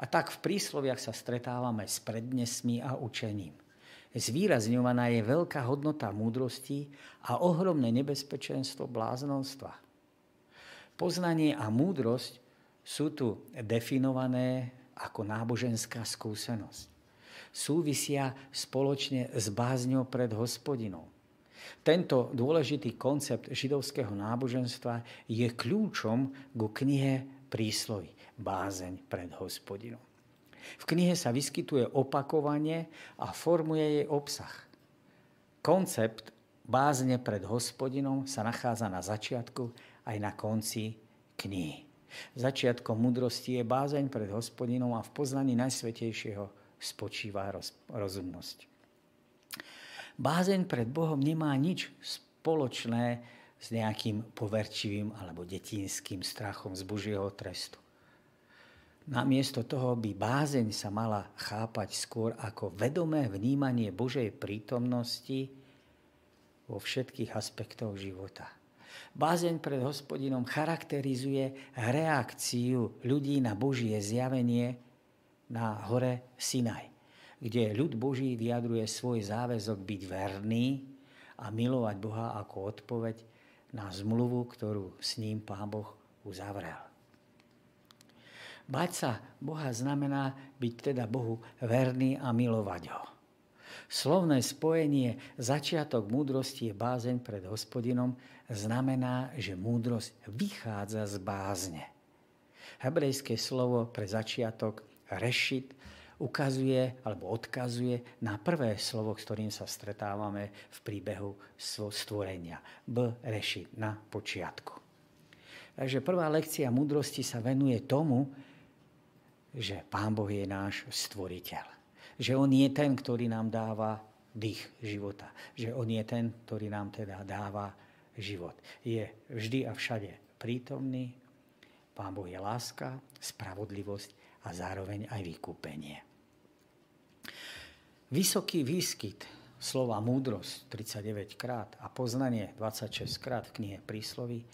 A tak v prísloviach sa stretávame s prednesmi a učením. Zvýrazňovaná je veľká hodnota múdrosti a ohromné nebezpečenstvo bláznostva. Poznanie a múdrosť sú tu definované ako náboženská skúsenosť. Súvisia spoločne s bázňou pred hospodinou. Tento dôležitý koncept židovského náboženstva je kľúčom ku knihe prísloví bázeň pred hospodinom. V knihe sa vyskytuje opakovanie a formuje jej obsah. Koncept bázne pred hospodinom sa nachádza na začiatku aj na konci knihy. Začiatkom mudrosti je bázeň pred hospodinom a v poznaní Najsvetejšieho spočíva roz, rozumnosť. Bázeň pred Bohom nemá nič spoločné s nejakým poverčivým alebo detinským strachom z Božieho trestu. Namiesto toho by bázeň sa mala chápať skôr ako vedomé vnímanie Božej prítomnosti vo všetkých aspektoch života. Bázeň pred hospodinom charakterizuje reakciu ľudí na Božie zjavenie na hore Sinaj, kde ľud Boží vyjadruje svoj záväzok byť verný a milovať Boha ako odpoveď na zmluvu, ktorú s ním Pán Boh uzavrel. Bať sa Boha znamená byť teda Bohu verný a milovať ho. Slovné spojenie začiatok múdrosti je bázeň pred hospodinom znamená, že múdrosť vychádza z bázne. Hebrejské slovo pre začiatok rešit ukazuje alebo odkazuje na prvé slovo, s ktorým sa stretávame v príbehu stvorenia. B rešit, na počiatku. Takže prvá lekcia múdrosti sa venuje tomu, že Pán Boh je náš stvoriteľ že on je ten, ktorý nám dáva dých života. Že on je ten, ktorý nám teda dáva život. Je vždy a všade prítomný. Pán Boh je láska, spravodlivosť a zároveň aj vykúpenie. Vysoký výskyt slova múdrosť 39 krát a poznanie 26 krát v knihe Prísloví.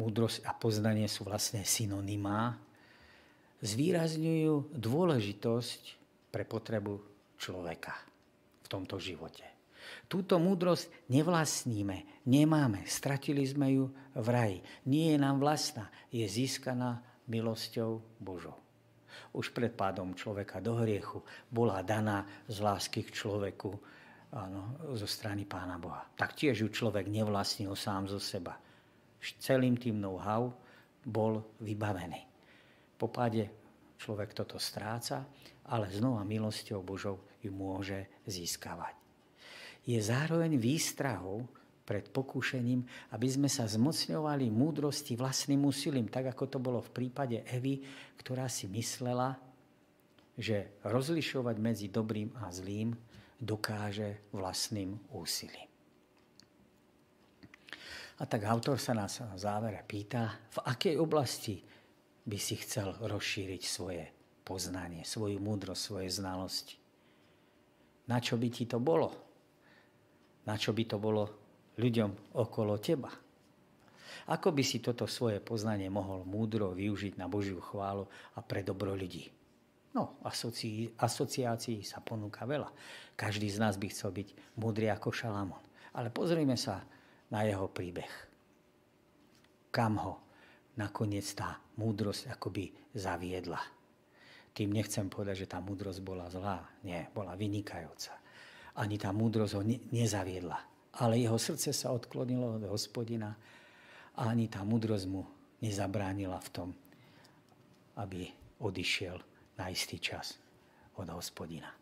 Múdrosť a poznanie sú vlastne synonymá zvýrazňujú dôležitosť pre potrebu človeka v tomto živote. Túto múdrosť nevlastníme, nemáme, stratili sme ju v raji. Nie je nám vlastná, je získaná milosťou Božou. Už pred pádom človeka do hriechu bola daná z lásky k človeku áno, zo strany Pána Boha. Tak tiež ju človek nevlastnil sám zo seba. Celým tým know-how bol vybavený. Po páde človek toto stráca, ale znova milosťou Božou ju môže získavať. Je zároveň výstrahou pred pokúšením, aby sme sa zmocňovali múdrosti vlastným úsilím, tak ako to bolo v prípade Evy, ktorá si myslela, že rozlišovať medzi dobrým a zlým dokáže vlastným úsilím. A tak autor sa nás na závere pýta, v akej oblasti by si chcel rozšíriť svoje poznanie, svoju múdrosť, svoje znalosti. Na čo by ti to bolo? Na čo by to bolo ľuďom okolo teba? Ako by si toto svoje poznanie mohol múdro využiť na Božiu chválu a pre dobro ľudí? No, asocií, asociácií sa ponúka veľa. Každý z nás by chcel byť múdry ako Šalamón. Ale pozrime sa na jeho príbeh. Kam ho nakoniec tá múdrosť akoby zaviedla. Tým nechcem povedať, že tá múdrosť bola zlá. Nie, bola vynikajúca. Ani tá múdrosť ho ne- nezaviedla. Ale jeho srdce sa odklonilo od hospodina a ani tá múdrosť mu nezabránila v tom, aby odišiel na istý čas od hospodina.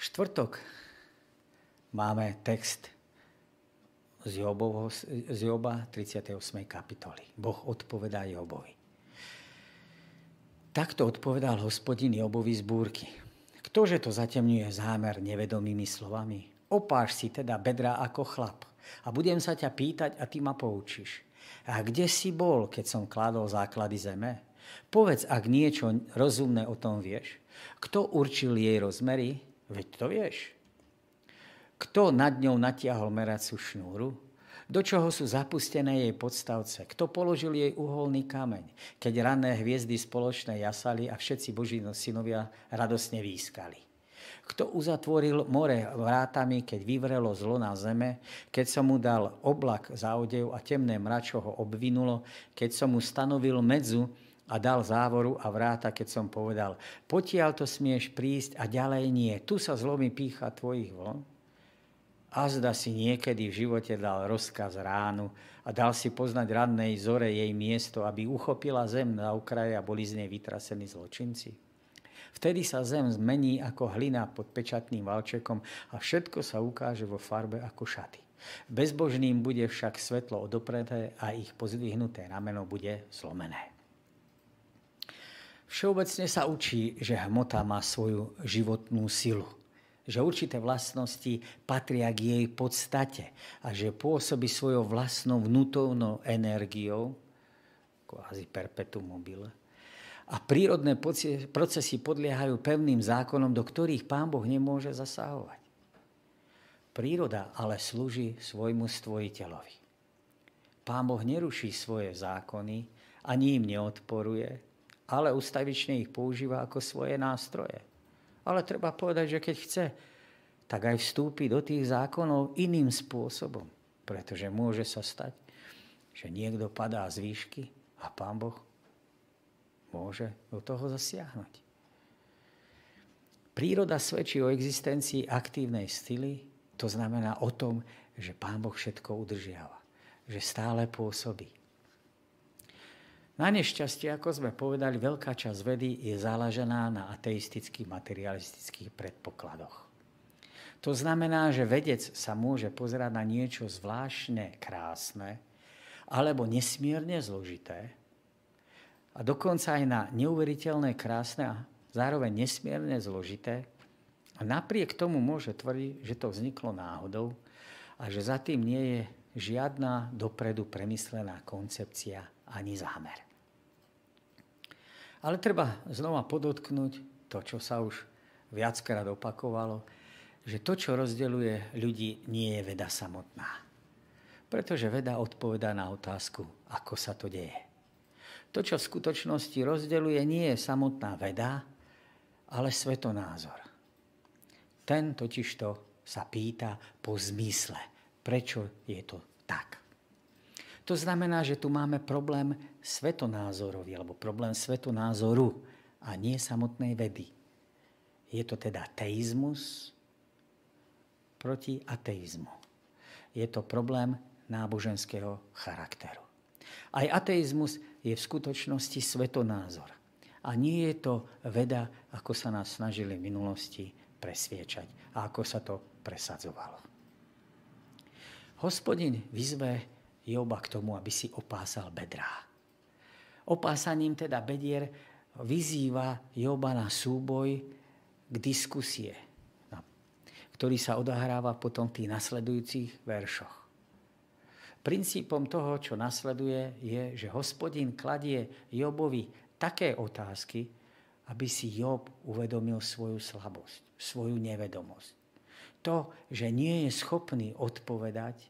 Štvrtok máme text z, Jobovho, z Joba 38. kapitoly. Boh odpovedá Jobovi. Takto odpovedal hospodin Jobovi z búrky. Ktože to zatemňuje zámer nevedomými slovami? Opáš si teda bedra ako chlap a budem sa ťa pýtať a ty ma poučíš. A kde si bol, keď som kladol základy zeme? Povedz, ak niečo rozumné o tom vieš. Kto určil jej rozmery? Veď to vieš. Kto nad ňou natiahol meracú šnúru? Do čoho sú zapustené jej podstavce? Kto položil jej uholný kameň? Keď ranné hviezdy spoločné jasali a všetci boží synovia radosne výskali. Kto uzatvoril more vrátami, keď vyvrelo zlo na zeme, keď som mu dal oblak za odev a temné mračo ho obvinulo, keď som mu stanovil medzu a dal závoru a vráta, keď som povedal, potiaľ to smieš prísť a ďalej nie, tu sa zlomí pícha tvojich vln. A zda si niekedy v živote dal rozkaz ránu a dal si poznať radnej zore jej miesto, aby uchopila zem na okraje a boli z nej vytrasení zločinci. Vtedy sa zem zmení ako hlina pod pečatným valčekom a všetko sa ukáže vo farbe ako šaty. Bezbožným bude však svetlo odopreté a ich pozdvihnuté rameno bude zlomené. Všeobecne sa učí, že hmota má svoju životnú silu že určité vlastnosti patria k jej podstate a že pôsobí svojou vlastnou vnútovnou energiou, kvázi perpetuum mobile, a prírodné procesy podliehajú pevným zákonom, do ktorých pán Boh nemôže zasahovať. Príroda ale slúži svojmu stvoriteľovi. Pán Boh neruší svoje zákony Ani im neodporuje, ale ustavične ich používa ako svoje nástroje. Ale treba povedať, že keď chce, tak aj vstúpi do tých zákonov iným spôsobom. Pretože môže sa stať, že niekto padá z výšky a Pán Boh môže do toho zasiahnuť. Príroda svedčí o existencii aktívnej stily, to znamená o tom, že Pán Boh všetko udržiava, že stále pôsobí. Na nešťastie, ako sme povedali, veľká časť vedy je založená na ateistických materialistických predpokladoch. To znamená, že vedec sa môže pozerať na niečo zvláštne krásne alebo nesmierne zložité a dokonca aj na neuveriteľné krásne a zároveň nesmierne zložité. A napriek tomu môže tvrdiť, že to vzniklo náhodou a že za tým nie je žiadna dopredu premyslená koncepcia ani zámer. Ale treba znova podotknúť to, čo sa už viackrát opakovalo, že to, čo rozdeľuje ľudí, nie je veda samotná. Pretože veda odpovedá na otázku, ako sa to deje. To, čo v skutočnosti rozdeľuje, nie je samotná veda, ale svetonázor. Ten totižto sa pýta po zmysle, prečo je to tak. To znamená, že tu máme problém svetonázorový, alebo problém svetonázoru a nie samotnej vedy. Je to teda teizmus, proti ateizmu. Je to problém náboženského charakteru. Aj ateizmus je v skutočnosti svetonázor. A nie je to veda, ako sa nás snažili v minulosti presviečať a ako sa to presadzovalo. Hospodin vyzve Joba k tomu, aby si opásal bedrá. Opásaním teda bedier vyzýva Joba na súboj k diskusie, ktorý sa odohráva potom v tých nasledujúcich veršoch. Princípom toho, čo nasleduje, je, že hospodin kladie Jobovi také otázky, aby si Job uvedomil svoju slabosť, svoju nevedomosť. To, že nie je schopný odpovedať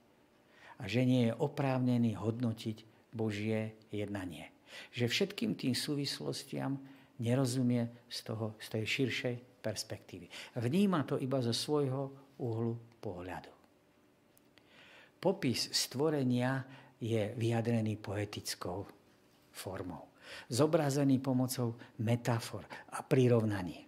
a že nie je oprávnený hodnotiť Božie jednanie. Že všetkým tým súvislostiam nerozumie z, toho, z tej širšej perspektívy. Vníma to iba zo svojho uhlu pohľadu. Popis stvorenia je vyjadrený poetickou formou. Zobrazený pomocou metafor a prirovnaní.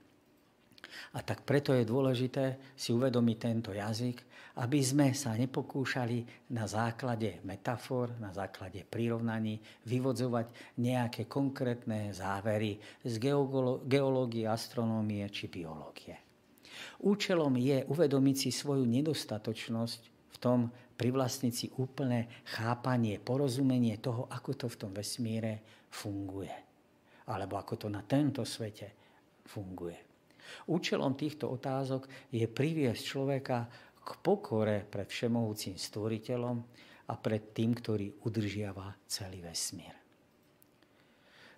A tak preto je dôležité si uvedomiť tento jazyk, aby sme sa nepokúšali na základe metafor, na základe prirovnaní vyvodzovať nejaké konkrétne závery z geológie, astronómie či biológie. Účelom je uvedomiť si svoju nedostatočnosť v tom privlastniť si úplné chápanie, porozumenie toho, ako to v tom vesmíre funguje. Alebo ako to na tento svete funguje. Účelom týchto otázok je priviesť človeka k pokore pred všemohúcim stvoriteľom a pred tým, ktorý udržiava celý vesmír.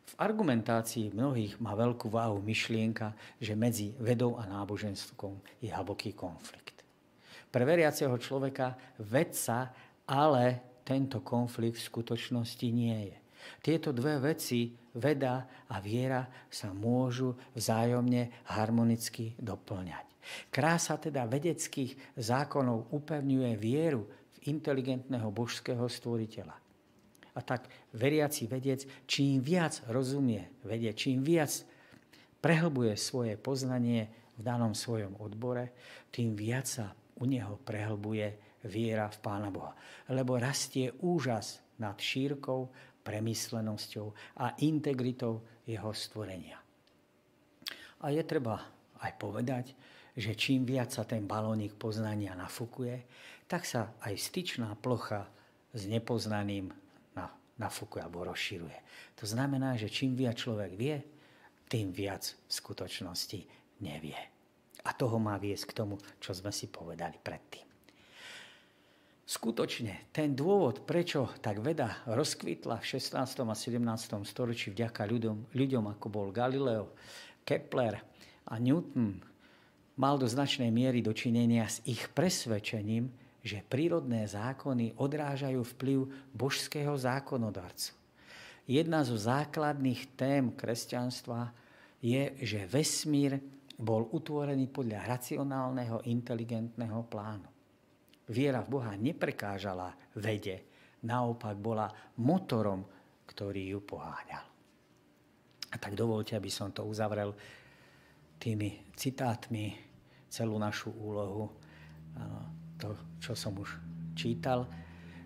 V argumentácii mnohých má veľkú váhu myšlienka, že medzi vedou a náboženstvom je hlboký konflikt. Pre veriaceho človeka vedca ale tento konflikt v skutočnosti nie je. Tieto dve veci, veda a viera, sa môžu vzájomne harmonicky doplňať. Krása teda vedeckých zákonov upevňuje vieru v inteligentného božského stvoriteľa. A tak veriaci vedec, čím viac rozumie vedie, čím viac prehlbuje svoje poznanie v danom svojom odbore, tým viac sa u neho prehlbuje viera v Pána Boha. Lebo rastie úžas nad šírkou premyslenosťou a integritou jeho stvorenia. A je treba aj povedať, že čím viac sa ten balónik poznania nafúkuje, tak sa aj styčná plocha s nepoznaným nafúkuje alebo rozširuje. To znamená, že čím viac človek vie, tým viac v skutočnosti nevie. A toho má viesť k tomu, čo sme si povedali predtým. Skutočne ten dôvod, prečo tak veda rozkvitla v 16. a 17. storočí vďaka ľuďom, ľuďom ako bol Galileo, Kepler a Newton, mal do značnej miery dočinenia s ich presvedčením, že prírodné zákony odrážajú vplyv božského zákonodarcu. jedna zo základných tém kresťanstva je, že vesmír bol utvorený podľa racionálneho, inteligentného plánu. Viera v Boha neprekážala vede, naopak bola motorom, ktorý ju poháňal. A tak dovolte, aby som to uzavrel tými citátmi celú našu úlohu, to, čo som už čítal.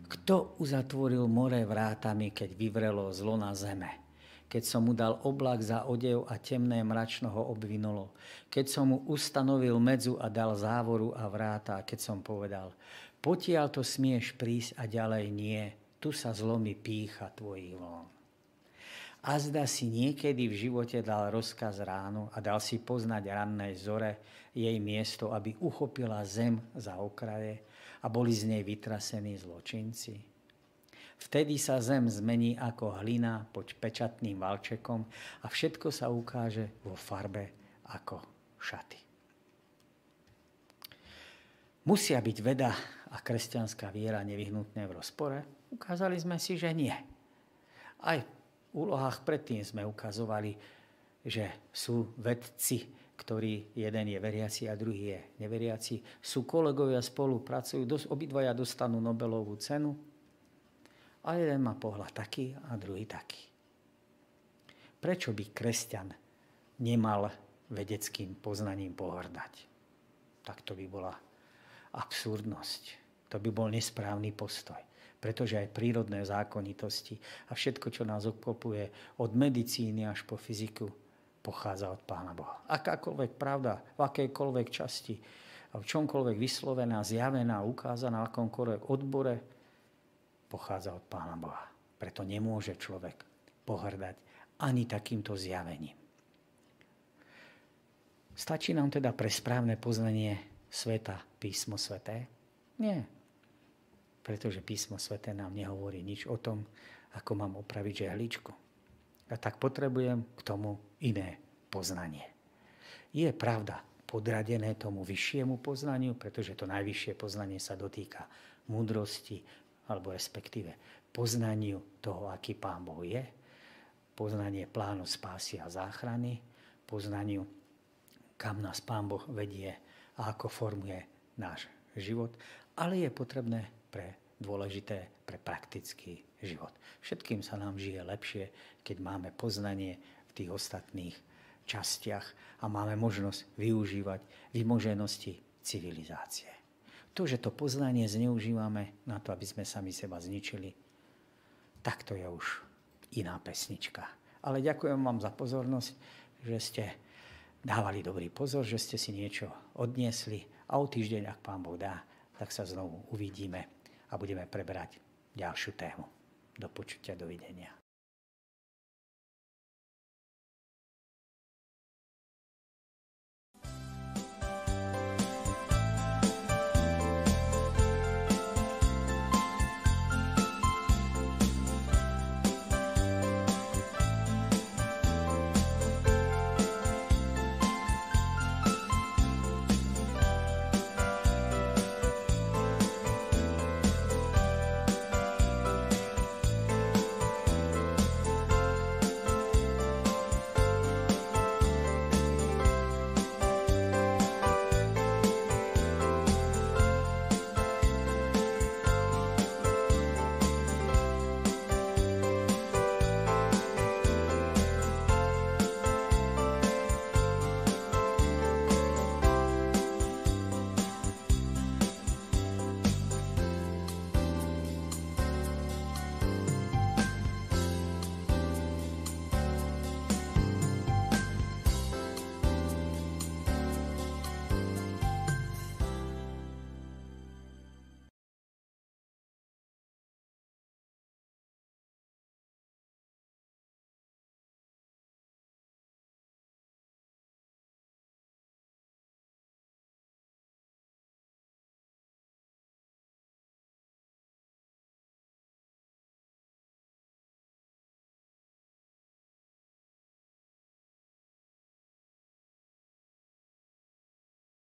Kto uzatvoril more vrátami, keď vyvrelo zlo na zeme? Keď som mu dal oblak za odev a temné mračno ho obvinulo. Keď som mu ustanovil medzu a dal závoru a vráta. Keď som povedal, potiaľ to smieš prísť a ďalej nie. Tu sa zlomi pícha tvojich vln. A zda si niekedy v živote dal rozkaz ráno a dal si poznať rannej zore jej miesto, aby uchopila zem za okraje a boli z nej vytrasení zločinci. Vtedy sa zem zmení ako hlina pod pečatným valčekom a všetko sa ukáže vo farbe ako šaty. Musia byť veda a kresťanská viera nevyhnutné v rozpore? Ukázali sme si, že nie. Aj v úlohách predtým sme ukazovali, že sú vedci, ktorí jeden je veriaci a druhý je neveriaci. Sú kolegovia, spolupracujú, dos, obidvaja dostanú Nobelovú cenu a jeden má pohľad taký a druhý taký. Prečo by kresťan nemal vedeckým poznaním pohrdať? Tak to by bola absurdnosť. To by bol nesprávny postoj. Pretože aj prírodné zákonitosti a všetko, čo nás obklopuje od medicíny až po fyziku, pochádza od Pána Boha. Akákoľvek pravda, v akejkoľvek časti, a v čomkoľvek vyslovená, zjavená, ukázaná, v akomkoľvek odbore, pochádza od Pána Boha. Preto nemôže človek pohrdať ani takýmto zjavením. Stačí nám teda pre správne poznanie sveta písmo sveté? Nie. Pretože písmo sveté nám nehovorí nič o tom, ako mám opraviť žehličku. A tak potrebujem k tomu iné poznanie. Je pravda podradené tomu vyššiemu poznaniu, pretože to najvyššie poznanie sa dotýka múdrosti, alebo respektíve poznaniu toho, aký Pán Boh je, poznanie plánu spásy a záchrany, poznaniu, kam nás Pán Boh vedie a ako formuje náš život, ale je potrebné pre dôležité pre praktický život. Všetkým sa nám žije lepšie, keď máme poznanie v tých ostatných častiach a máme možnosť využívať vymoženosti civilizácie. To, že to poznanie zneužívame na to, aby sme sami seba zničili, tak to je už iná pesnička. Ale ďakujem vám za pozornosť, že ste dávali dobrý pozor, že ste si niečo odniesli a o týždeň, ak pán Boh dá, tak sa znovu uvidíme a budeme prebrať ďalšiu tému. Do počutia, dovidenia.